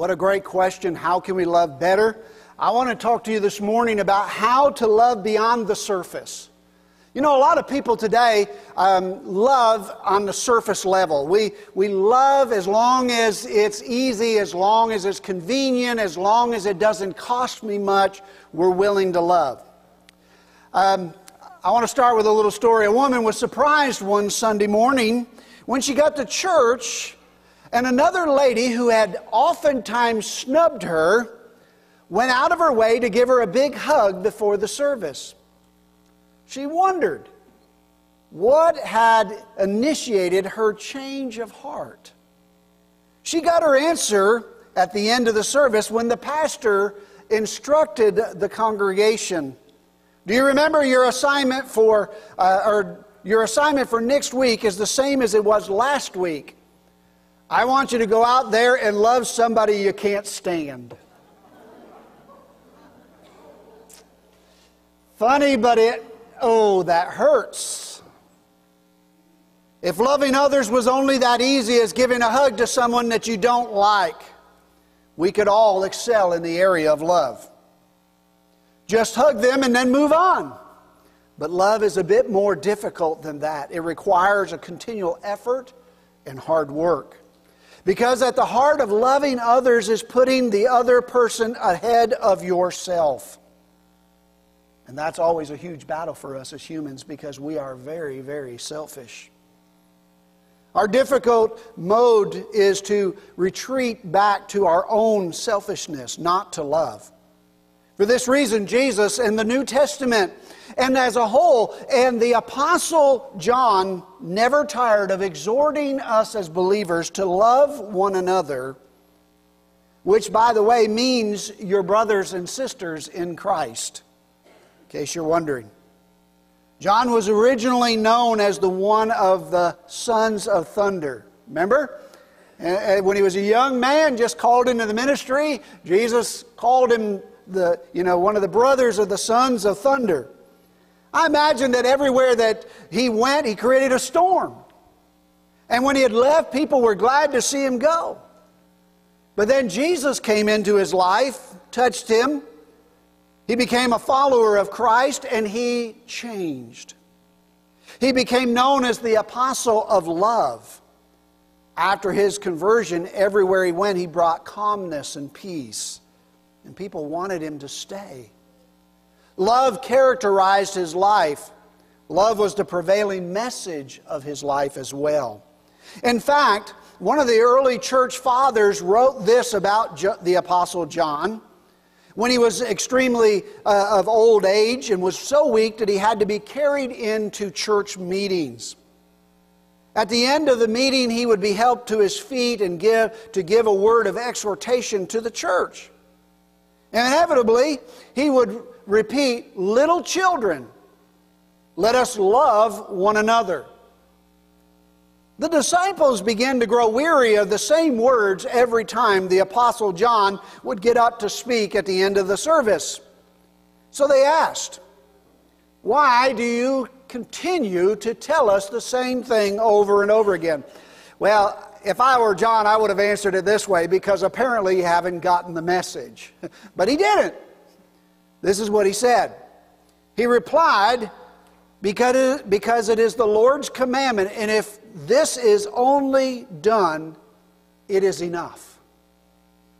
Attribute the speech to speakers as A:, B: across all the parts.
A: What a great question. How can we love better? I want to talk to you this morning about how to love beyond the surface. You know, a lot of people today um, love on the surface level. We, we love as long as it's easy, as long as it's convenient, as long as it doesn't cost me much, we're willing to love. Um, I want to start with a little story. A woman was surprised one Sunday morning when she got to church, and another lady who had oftentimes snubbed her went out of her way to give her a big hug before the service. She wondered what had initiated her change of heart. She got her answer at the end of the service when the pastor instructed the congregation. Do you remember your assignment for, uh, or your assignment for next week is the same as it was last week? I want you to go out there and love somebody you can't stand. Funny, but it Oh, that hurts. If loving others was only that easy as giving a hug to someone that you don't like, we could all excel in the area of love. Just hug them and then move on. But love is a bit more difficult than that. It requires a continual effort and hard work. Because at the heart of loving others is putting the other person ahead of yourself. And that's always a huge battle for us as humans because we are very, very selfish. Our difficult mode is to retreat back to our own selfishness, not to love. For this reason, Jesus in the New Testament and as a whole, and the Apostle John never tired of exhorting us as believers to love one another, which, by the way, means your brothers and sisters in Christ in case you're wondering. John was originally known as the one of the sons of thunder. Remember? And when he was a young man, just called into the ministry, Jesus called him the, you know, one of the brothers of the sons of thunder. I imagine that everywhere that he went, he created a storm. And when he had left, people were glad to see him go. But then Jesus came into his life, touched him, he became a follower of Christ and he changed. He became known as the apostle of love. After his conversion, everywhere he went, he brought calmness and peace, and people wanted him to stay. Love characterized his life. Love was the prevailing message of his life as well. In fact, one of the early church fathers wrote this about the Apostle John when he was extremely uh, of old age and was so weak that he had to be carried into church meetings. At the end of the meeting, he would be helped to his feet and give, to give a word of exhortation to the church. Inevitably, he would repeat, Little children, let us love one another. The disciples began to grow weary of the same words every time the Apostle John would get up to speak at the end of the service. So they asked, Why do you continue to tell us the same thing over and over again? Well, if I were John, I would have answered it this way because apparently you haven't gotten the message. but he didn't. This is what he said. He replied, because it, is the Lord's commandment, and if this is only done, it is enough.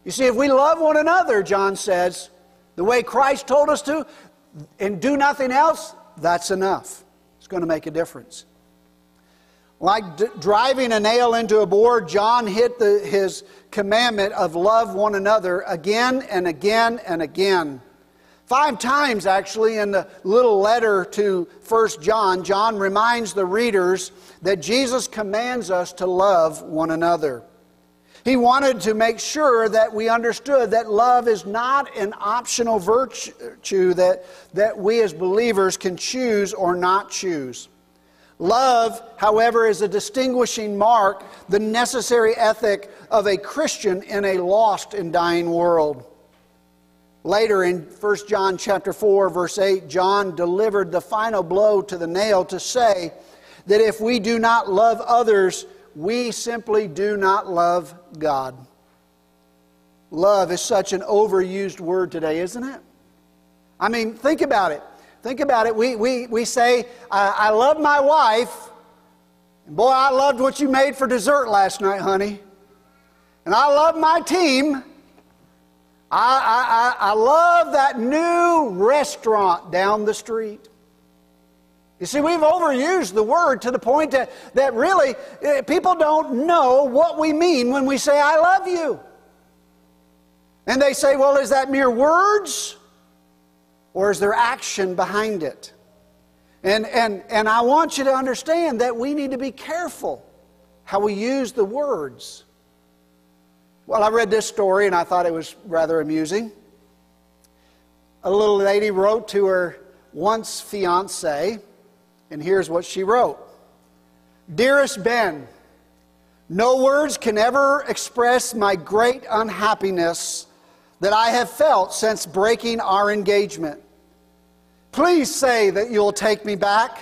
A: You see, if we love one another, John says, the way Christ told us to, and do nothing else, that's enough. It's going to make a difference. Like d- driving a nail into a board, John hit the, his commandment of love one another again and again and again. Five times, actually, in the little letter to First John, John reminds the readers that Jesus commands us to love one another. He wanted to make sure that we understood that love is not an optional virtue that, that we as believers can choose or not choose. Love, however, is a distinguishing mark, the necessary ethic of a Christian in a lost and dying world. Later in 1 John chapter 4 verse 8 John delivered the final blow to the nail to say that if we do not love others we simply do not love God. Love is such an overused word today, isn't it? I mean, think about it. Think about it. We, we, we say, I, I love my wife. Boy, I loved what you made for dessert last night, honey. And I love my team. I, I, I love that new restaurant down the street. You see, we've overused the word to the point that, that really eh, people don't know what we mean when we say, I love you. And they say, well, is that mere words? Or is there action behind it? And, and, and I want you to understand that we need to be careful how we use the words. Well, I read this story and I thought it was rather amusing. A little lady wrote to her once fiance, and here's what she wrote Dearest Ben, no words can ever express my great unhappiness that I have felt since breaking our engagement. Please say that you'll take me back.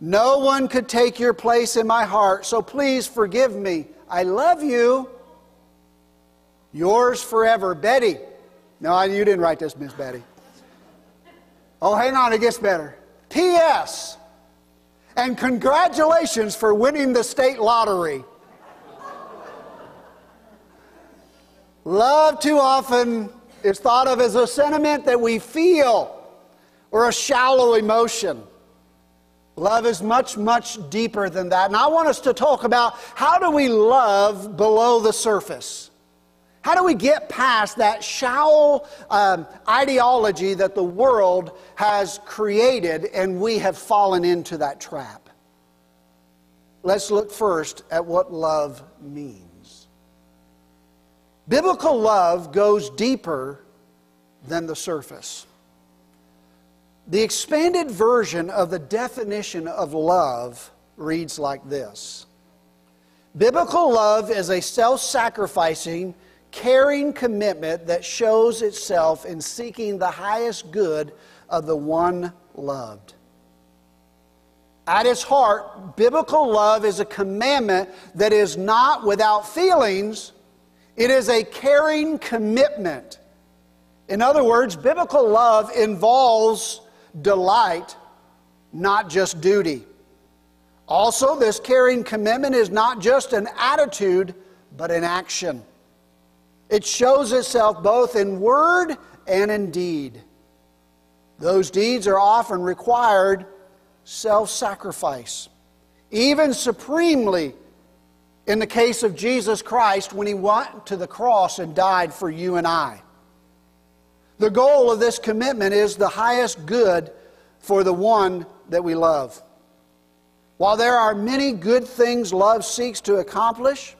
A: No one could take your place in my heart, so please forgive me. I love you. Yours forever, Betty. No, you didn't write this, Miss Betty. Oh, hang on, it gets better. P.S. And congratulations for winning the state lottery. Love too often is thought of as a sentiment that we feel or a shallow emotion. Love is much, much deeper than that. And I want us to talk about how do we love below the surface? How do we get past that shallow um, ideology that the world has created and we have fallen into that trap? Let's look first at what love means. Biblical love goes deeper than the surface. The expanded version of the definition of love reads like this Biblical love is a self sacrificing, caring commitment that shows itself in seeking the highest good of the one loved. At its heart, biblical love is a commandment that is not without feelings, it is a caring commitment. In other words, biblical love involves delight, not just duty. Also, this caring commitment is not just an attitude, but an action. It shows itself both in word and in deed. Those deeds are often required self sacrifice, even supremely in the case of Jesus Christ when he went to the cross and died for you and I. The goal of this commitment is the highest good for the one that we love. While there are many good things love seeks to accomplish,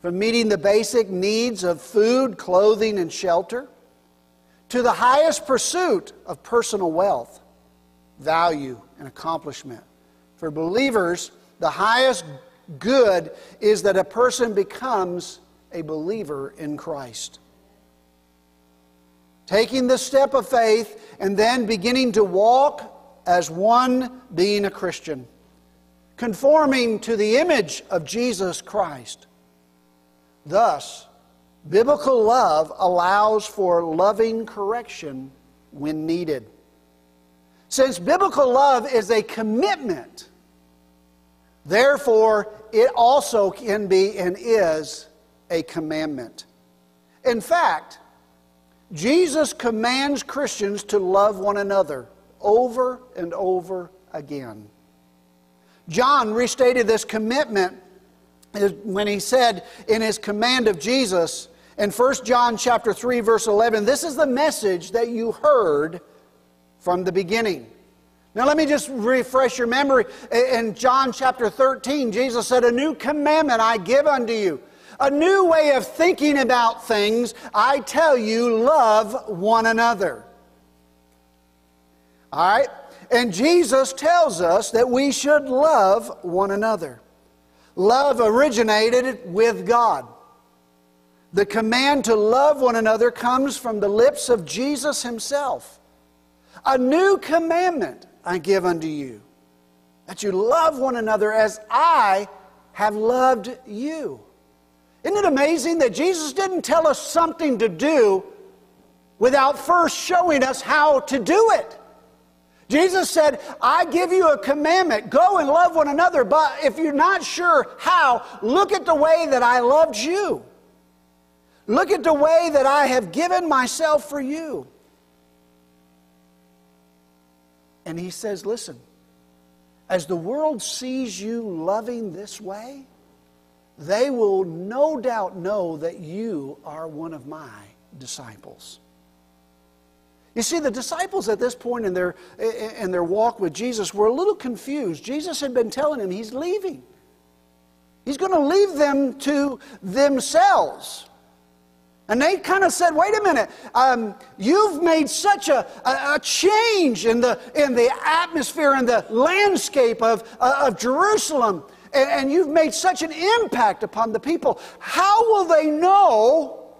A: from meeting the basic needs of food, clothing, and shelter, to the highest pursuit of personal wealth, value, and accomplishment. For believers, the highest good is that a person becomes a believer in Christ taking the step of faith, and then beginning to walk as one being a Christian, conforming to the image of Jesus Christ. Thus, biblical love allows for loving correction when needed. Since biblical love is a commitment, therefore, it also can be and is a commandment. In fact, Jesus commands Christians to love one another over and over again. John restated this commitment when he said in his command of Jesus in 1 John chapter 3 verse 11, this is the message that you heard from the beginning. Now let me just refresh your memory. In John chapter 13, Jesus said, "A new commandment I give unto you, a new way of thinking about things. I tell you, love one another. All right? And Jesus tells us that we should love one another. Love originated with God. The command to love one another comes from the lips of Jesus himself. A new commandment I give unto you that you love one another as I have loved you. Isn't it amazing that Jesus didn't tell us something to do without first showing us how to do it? Jesus said, I give you a commandment go and love one another, but if you're not sure how, look at the way that I loved you. Look at the way that I have given myself for you. And he says, Listen, as the world sees you loving this way, they will no doubt know that you are one of my disciples. You see, the disciples at this point in their, in their walk with Jesus were a little confused. Jesus had been telling them he's leaving, he's going to leave them to themselves. And they kind of said, wait a minute, um, you've made such a, a, a, change in the, in the atmosphere and the landscape of, uh, of Jerusalem, and, and you've made such an impact upon the people. How will they know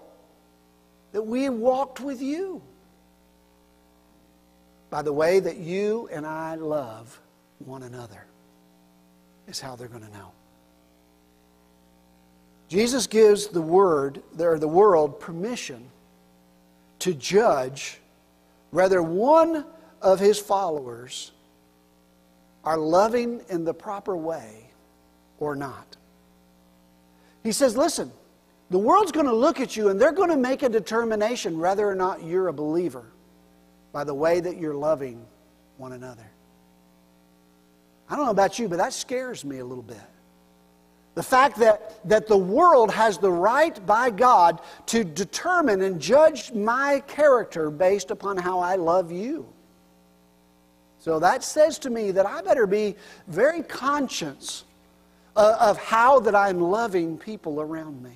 A: that we walked with you? By the way that you and I love one another, is how they're going to know. Jesus gives the word, or the world, permission to judge whether one of his followers are loving in the proper way or not. He says, listen, the world's going to look at you and they're going to make a determination whether or not you're a believer by the way that you're loving one another. I don't know about you, but that scares me a little bit. The fact that, that the world has the right by God to determine and judge my character based upon how I love you. So that says to me that I better be very conscious of, how that I'm loving people around me.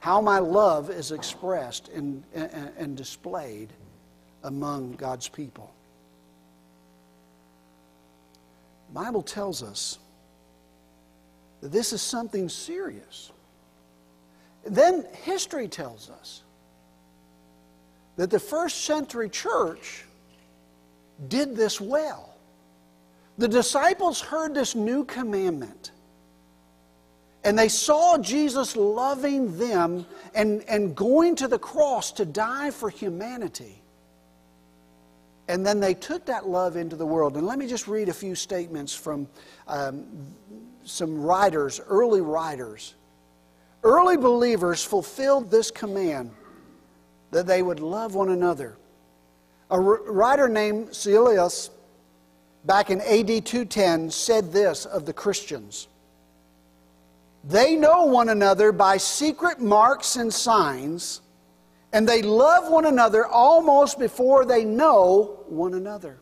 A: How my love is expressed and, and, and displayed among God's people. The Bible tells us that this is something serious. Then history tells us that the first century church did this well. The disciples heard this new commandment and they saw Jesus loving them and, and going to the cross to die for humanity. And then they took that love into the world. And let me just read a few statements from um, some writers, early writers. Early believers fulfilled this command that they would love one another. A writer named Caelius, back in AD 210, said this of the Christians They know one another by secret marks and signs and they love one another almost before they know one another.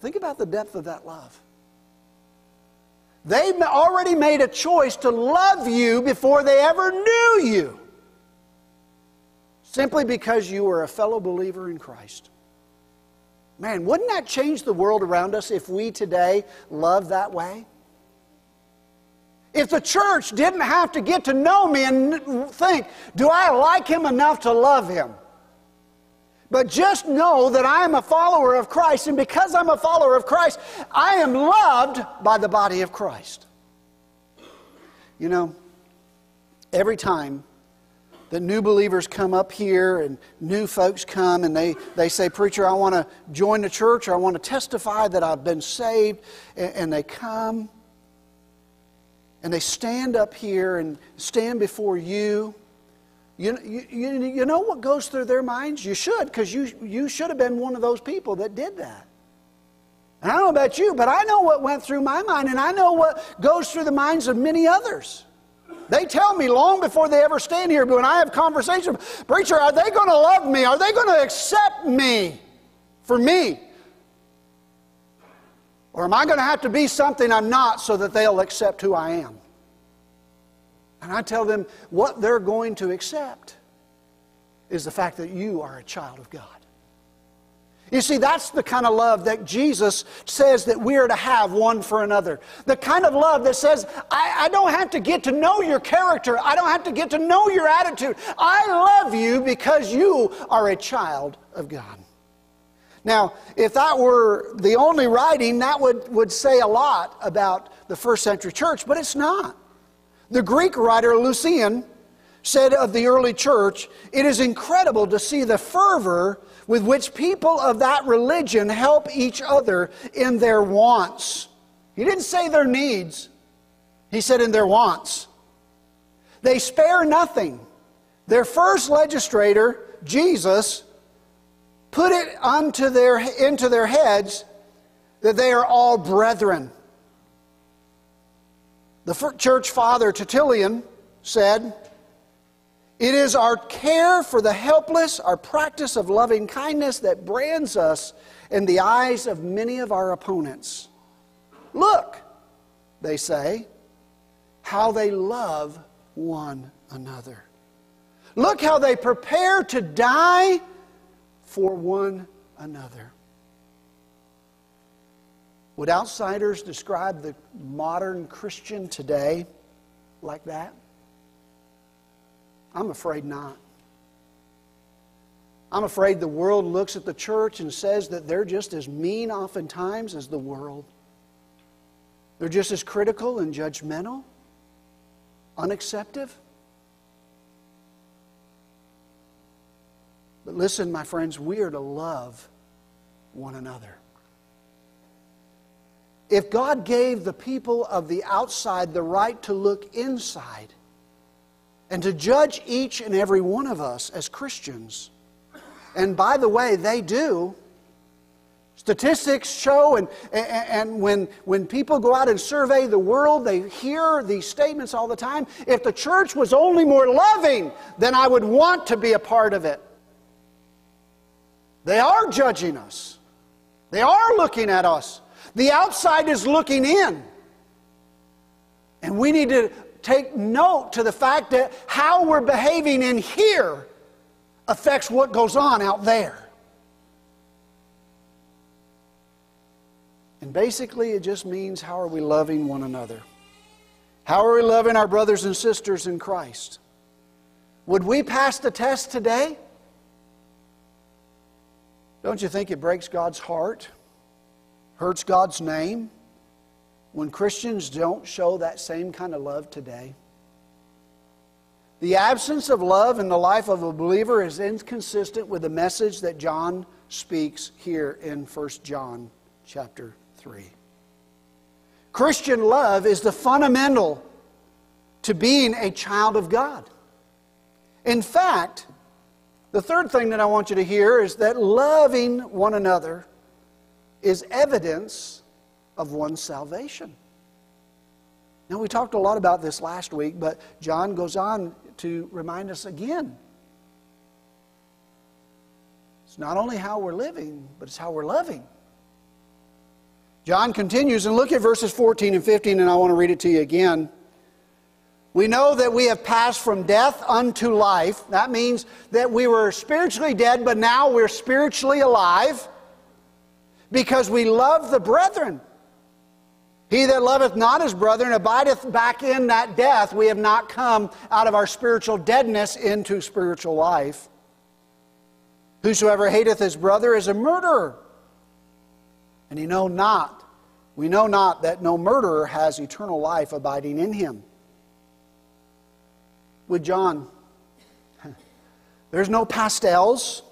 A: Think about the depth of that love. They already made a choice to love you before they ever knew you, simply because you were a fellow believer in Christ. Man, wouldn't that change the world around us if we today love that way? If the church didn't have to get to know me and think, do I like him enough to love him? But just know that I am a follower of Christ, and because I'm a follower of Christ, I am loved by the body of Christ. You know, every time that new believers come up here and new folks come and they, they say, Preacher, I want to join the church I want to testify that I've been saved, and, and they come and they stand up here and stand before you, you, you, you know what goes through their minds? You should, because you, you should have been one of those people that did that. And I don't know about you, but I know what went through my mind, and I know what goes through the minds of many others. They tell me long before they ever stand here, but when I have conversations, preacher, are they going to love me? Are they going to accept me for me? Or am I going to have to be something I'm not so that they'll accept who I am? And I tell them what they're going to accept is the fact that you are a child of God. You see, that's the kind of love that Jesus says that we are to have one for another. The kind of love that says, I, I, don't have to get to know your character. I don't have to get to know your attitude. I love you because you are a child of God. Now, if that were the only writing, that would, would say a lot about the first century church, but it's not. The Greek writer Lucian said of the early church, It is incredible to see the fervor with which people of that religion help each other in their wants. He didn't say their needs, he said in their wants. They spare nothing. Their first legislator, Jesus, put it onto their, into their heads that they are all brethren. The church father Tertullian said, It is our care for the helpless, our practice of loving kindness that brands us in the eyes of many of our opponents. Look, they say, how they love one another. Look how they prepare to die for one another. Would outsiders describe the modern Christian today like that? I'm afraid not. I'm afraid the world looks at the church and says that they're just as mean oftentimes as the world. They're just as critical and judgmental, unacceptive. But listen, my friends, we are to love one another. If God gave the people of the outside the right to look inside and to judge each and every one of us as Christians, and by the way, they do. Statistics show, and, and, when, when people go out and survey the world, they hear these statements all the time. If the church was only more loving, then I would want to be a part of it. They are judging us, they are looking at us. The outside is looking in. And we need to take note to the fact that how we're behaving in here affects what goes on out there. And basically, it just means how are we loving one another? How are we loving our brothers and sisters in Christ? Would we pass the test today? Don't you think it breaks God's heart hurts God's name when Christians don't show that same kind of love today. The absence of love in the life of a believer is inconsistent with the message that John speaks here in 1 John chapter 3. Christian love is the fundamental to being a child of God. In fact, the third thing that I want you to hear is that loving one another is evidence of one's salvation. Now, we talked a lot about this last week, but John goes on to remind us again. It's not only how we're living, but it's how we're loving. John continues, and look at verses 14 and 15, and I want to read it to you again. We know that we have passed from death unto life. That means that we were spiritually dead, but now we're spiritually alive because we love the brethren. He that loveth not his brethren abideth back in that death. We have not come out of our spiritual deadness into spiritual life. Whosoever hateth his brother is a murderer. And he know not, we know not that no murderer has eternal life abiding in him. With John, there's no pastels,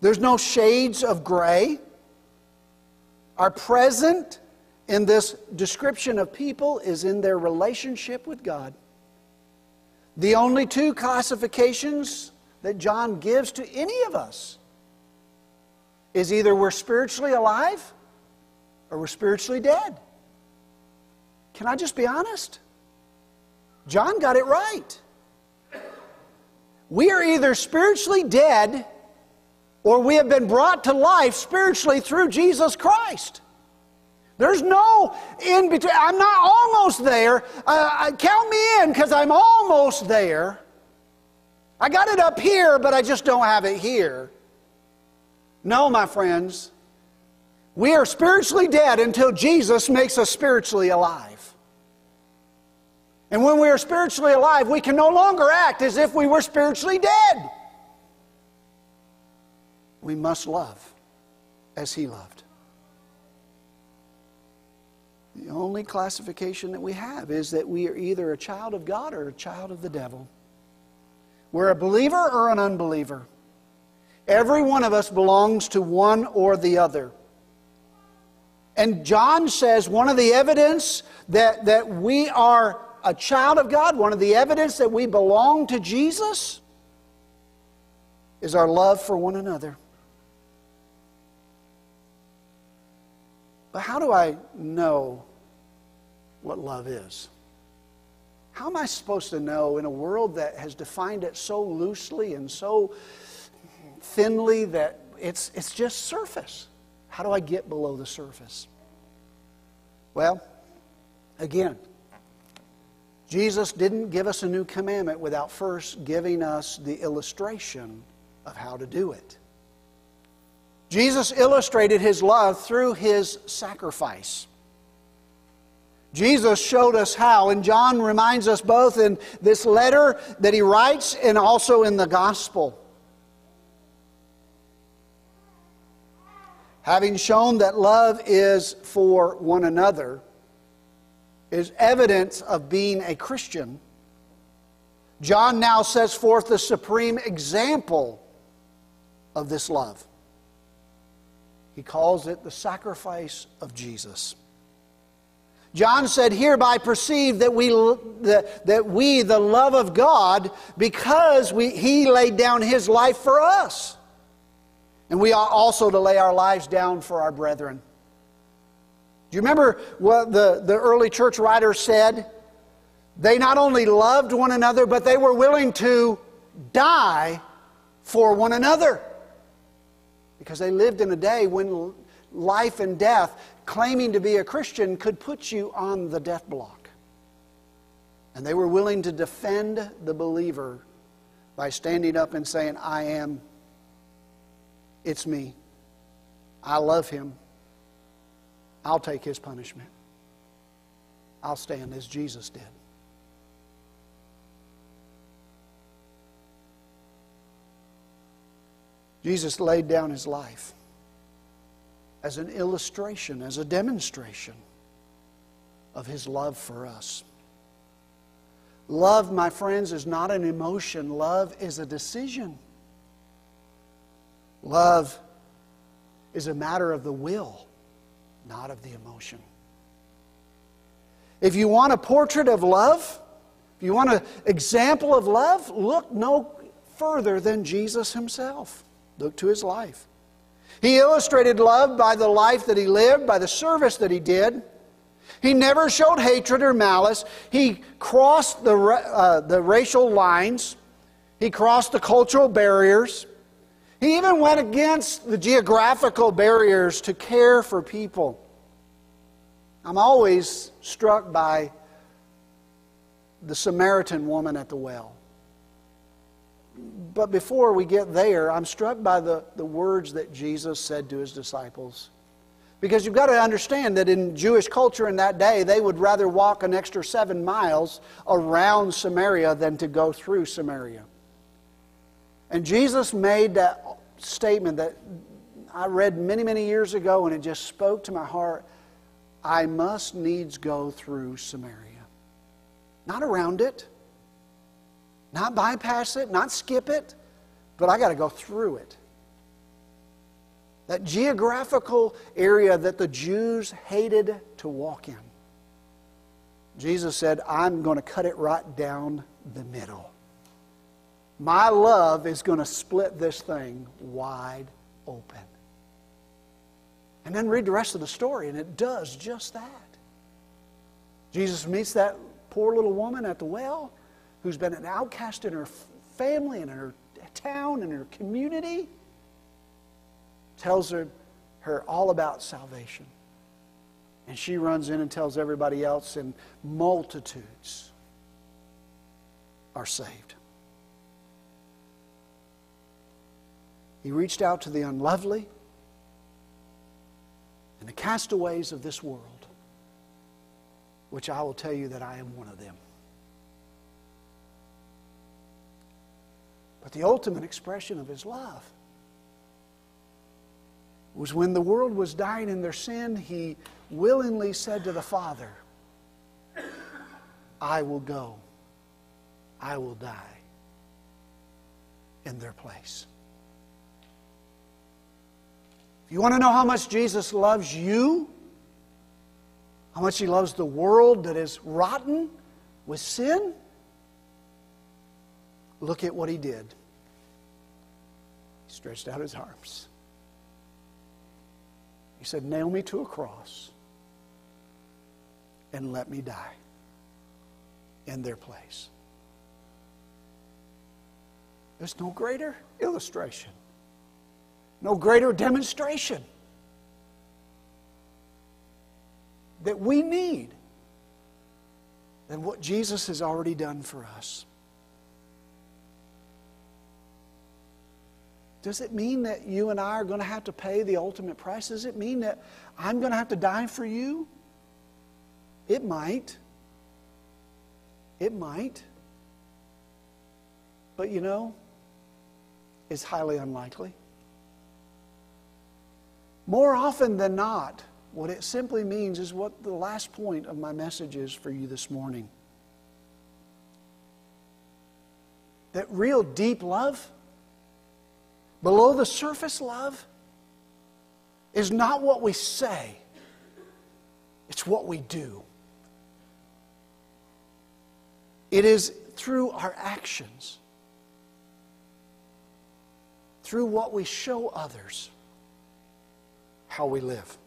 A: there's no shades of gray are present in this description of people is in their relationship with God. The only two classifications that John gives to any of us is either we're spiritually alive or we're spiritually dead. Can I just be honest? John got it right. We are either spiritually dead or we have been brought to life spiritually through Jesus Christ. There's no in between. I'm not almost there. Uh, count me in because I'm almost there. I got it up here, but I just don't have it here. No, my friends. We are spiritually dead until Jesus makes us spiritually alive. And when we are spiritually alive, we can no longer act as if we were spiritually dead we must love as he loved. The only classification that we have is that we are either a child of God or a child of the devil. We're a believer or an unbeliever. Every one of us belongs to one or the other. And John says one of the evidence that, that we are a child of God, one of the evidence that we belong to Jesus, is our love for one another. But how do I know what love is? How am I supposed to know in a world that has defined it so loosely and so thinly that it's, it's just surface? How do I get below the surface? Well, again, Jesus didn't give us a new commandment without first giving us the illustration of how to do it. Jesus illustrated his love through his sacrifice. Jesus showed us how, and John reminds us both in this letter that he writes and also in the gospel. Having shown that love is for one another, is evidence of being a Christian. John now sets forth the supreme example of this love. He calls it the sacrifice of Jesus. John said, Hereby perceive that we, that, that we, the love of God, because we, He laid down His life for us. And we ought also to lay our lives down for our brethren. Do you remember what the, the early church writers said? They not only loved one another, but they were willing to die for one another because they lived in a day when life and death, claiming to be a Christian, could put you on the death block. And they were willing to defend the believer by standing up and saying, I am, it's me, I love him, I'll take his punishment, I'll stand as Jesus did. Jesus laid down his life as an illustration, as a demonstration of his love for us. Love, my friends, is not an emotion, love is a decision. Love is a matter of the will, not of the emotion. If you want a portrait of love, if you want an example of love, look no further than Jesus himself. Look to his life. He illustrated love by the life that he lived, by the service that he did. He never showed hatred or malice. He crossed the, uh, the racial lines, he crossed the cultural barriers. He even went against the geographical barriers to care for people. I'm always struck by the Samaritan woman at the well. But before we get there, I'm struck by the, the words that Jesus said to his disciples. Because you've got to understand that in Jewish culture in that day, they would rather walk an extra seven miles around Samaria than to go through Samaria. And Jesus made that statement that I read many, many years ago, and it just spoke to my heart. I must needs go through Samaria. Not around it, not bypass it, not skip it, but I got to go through it. That geographical area that the Jews hated to walk in. Jesus said, I'm going to cut it right down the middle. My love is going to split this thing wide open. And then read the rest of the story, and it does just that. Jesus meets that poor little woman at the well who's been an outcast in her family and in her town and her community, tells her, her all about salvation. And she runs in and tells everybody else, and multitudes are saved. He reached out to the unlovely and the castaways of this world, which I will tell you that I am one of them. But the ultimate expression of his love was when the world was dying in their sin, he willingly said to the Father, I will go, I will die in their place. If you want to know how much Jesus loves you, how much he loves the world that is rotten with sin, look at what he did. He stretched out his arms. He said, Nail me to a cross and let me die in their place. There's no greater illustration, no greater demonstration that we need than what Jesus has already done for us. Does it mean that you and I are going to have to pay the ultimate price? Does it mean that I'm going to have to die for you? It might. It might. But you know, it's highly unlikely. More often than not, what it simply means is what the last point of my message is for you this morning. That real deep love, below the surface love, is not what we say, it's what we do. It is through our actions, through what we show others, how we live.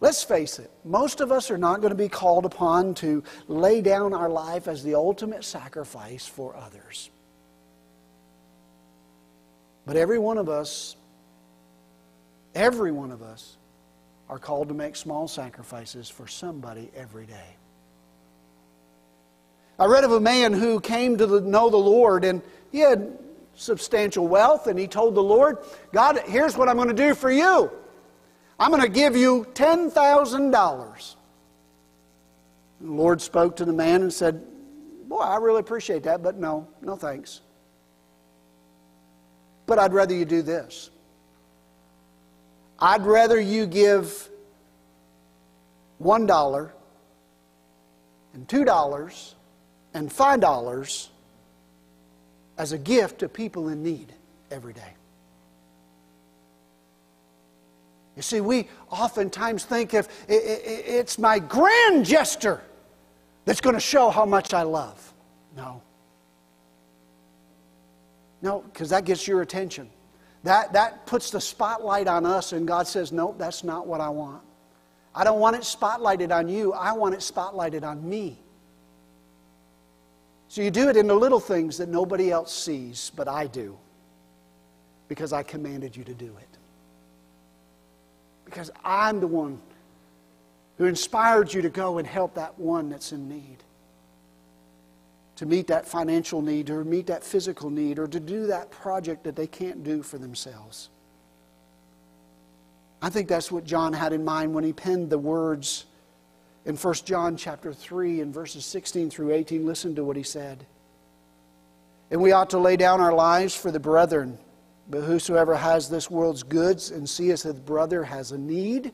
A: Let's face it, most of us are not going to be called upon to lay down our life as the ultimate sacrifice for others. But every one of us, every one of us, are called to make small sacrifices for somebody every day. I read of a man who came to know the Lord and he had substantial wealth and he told the Lord, God, here's what I'm going to do for you. I'm going to give you $10,000. The Lord spoke to the man and said, Boy, I really appreciate that, but no, no thanks. But I'd rather you do this. I'd rather you give $1 and $2 and $5 as a gift to people in need every day. You see, we oftentimes think if it's my grand gesture that's going to show how much I love. No. No, because that gets your attention. That, that puts the spotlight on us, and God says, Nope, that's not what I want. I don't want it spotlighted on you, I want it spotlighted on me. So you do it in the little things that nobody else sees, but I do. Because I commanded you to do it. Because I'm the one who inspired you to go and help that one that's in need. To meet that financial need, or meet that physical need, or to do that project that they can't do for themselves. I think that's what John had in mind when he penned the words in 1 John chapter 3 and verses 16 through 18, listen to what he said. And we ought to lay down our lives for the brethren. But whosoever has this world's goods and seeth his brother has a need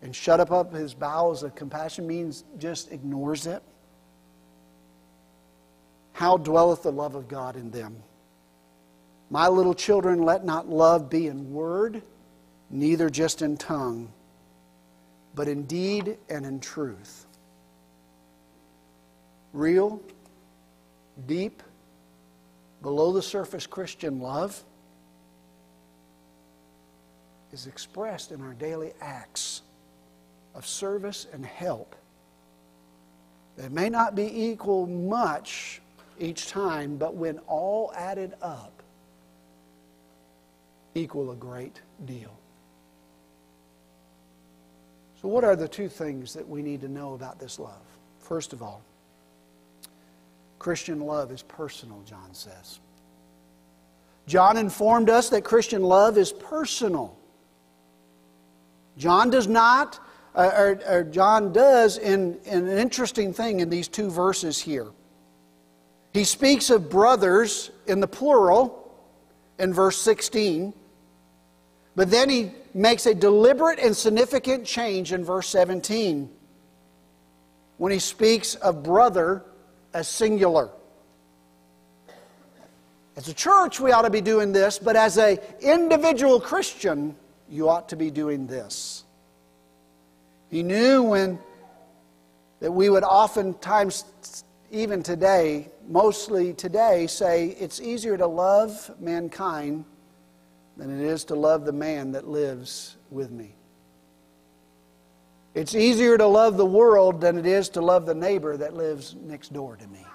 A: and shut up, up his bowels of compassion means just ignores it. How dwelleth the love of God in them? My little children, let not love be in word, neither just in tongue but in deed and in truth. Real, deep, below the surface Christian love is expressed in our daily acts of service and help. They may not be equal much each time, but when all added up, equal a great deal. So, what are the two things that we need to know about this love? First of all, Christian love is personal, John says. John informed us that Christian love is personal. John does not, uh, or, or, John does, in, in an interesting thing in these two verses here. He speaks of brothers in the plural in verse 16, But then he makes a deliberate and significant change in verse 17 when he speaks of brother as singular. As a church, we ought to be doing this, but as an individual Christian, you ought to be doing this. He knew when that we would oftentimes, even today, mostly today, say it's easier to love mankind than it is to love the man that lives with me. It's easier to love the world than it is to love the neighbor that lives next door to me.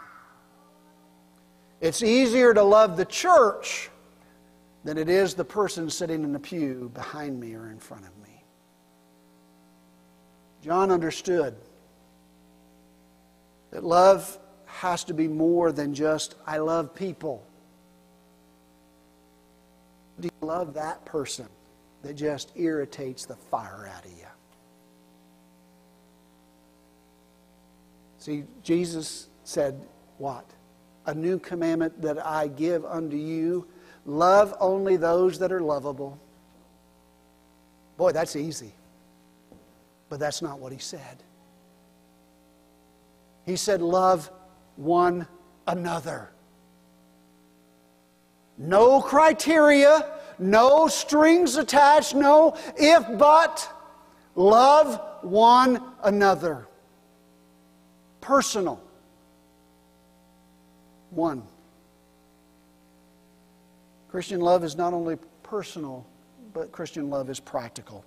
A: It's easier to love the church than it is the person sitting in the pew behind me or in front of me. John understood that love has to be more than just, I love people. Do you love that person that just irritates the fire out of you? See, Jesus said, What? A new commandment that I give unto you love only those that are lovable. Boy, that's easy. But that's not what he said. He said, Love one another. No criteria, no strings attached, no if but. Love one another. Personal. One. Christian love is not only personal, but Christian love is practical.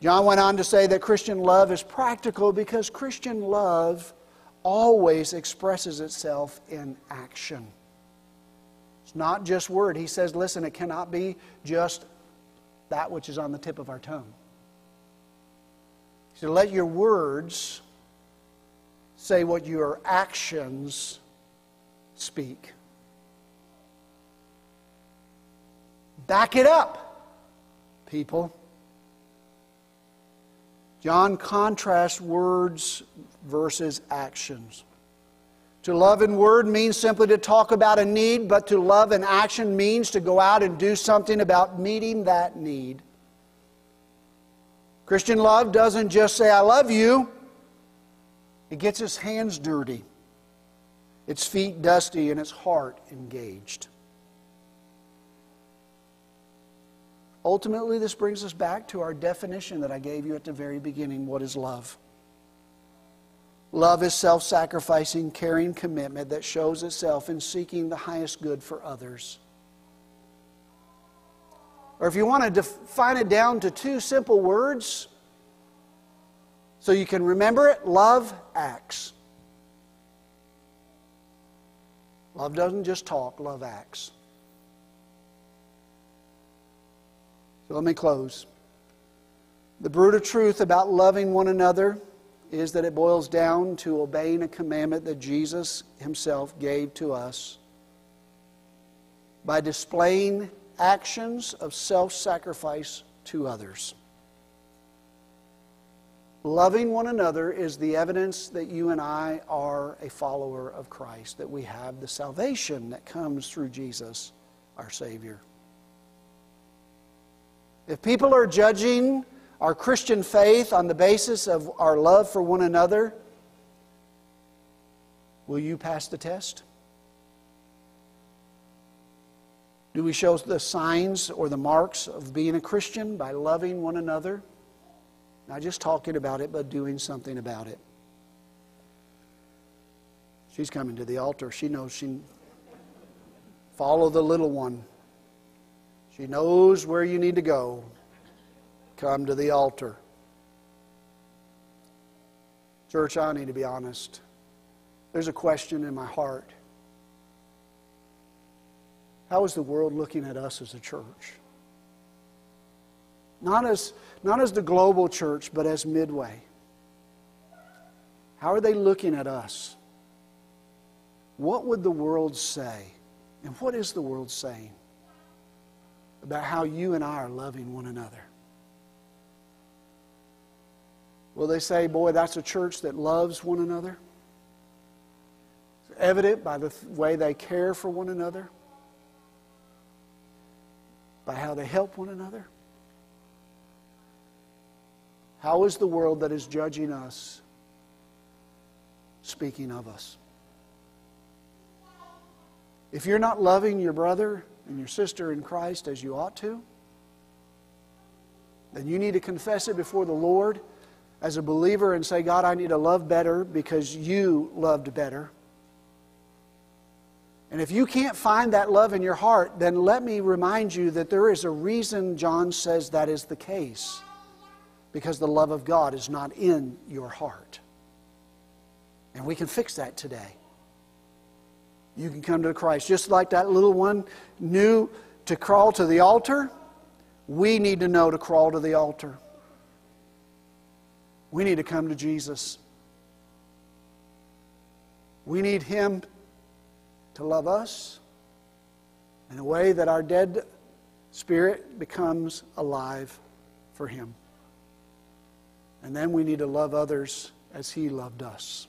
A: John went on to say that Christian love is practical because Christian love always expresses itself in action. Not just word. He says, listen, it cannot be just that which is on the tip of our tongue. So let your words say what your actions speak. Back it up, people. John contrasts words versus actions. To love in word means simply to talk about a need, but to love in action means to go out and do something about meeting that need. Christian love doesn't just say, I love you, it gets its hands dirty, its feet dusty, and its heart engaged. Ultimately, this brings us back to our definition that I gave you at the very beginning. What is love? Love is self sacrificing, caring commitment that shows itself in seeking the highest good for others. Or if you want to define it down to two simple words, so you can remember it love acts. Love doesn't just talk, love acts. So let me close. The brutal truth about loving one another is that it boils down to obeying a commandment that Jesus himself gave to us by displaying actions of self sacrifice to others. Loving one another is the evidence that you and I are a follower of Christ, that we have the salvation that comes through Jesus, our Savior. If people are judging our Christian faith on the basis of our love for one another, will you pass the test? Do we show the signs or the marks of being a Christian by loving one another? Not just talking about it, but doing something about it. She's coming to the altar. She knows she follow the little one. She knows where you need to go. Come to the altar. Church, I need to be honest. There's a question in my heart. How is the world looking at us as a church? Not as, not as the global church, but as Midway. How are they looking at us? What would the world say? And what is the world saying? about how you and I are loving one another. Will they say, boy, that's a church that loves one another? It's evident by the way they care for one another. by how they help one another? How is the world that is judging us speaking of us? If you're not loving your brother and your sister in Christ as you ought to, then you need to confess it before the Lord as a believer and say, God, I need to love better because you loved better. And if you can't find that love in your heart, then let me remind you that there is a reason John says that is the case. Because the love of God is not in your heart. And we can fix that today. You can come to Christ. Just like that little one knew to crawl to the altar, we need to know to crawl to the altar. We need to come to Jesus. We need Him to love us in a way that our dead spirit becomes alive for Him. And then we need to love others as He loved us.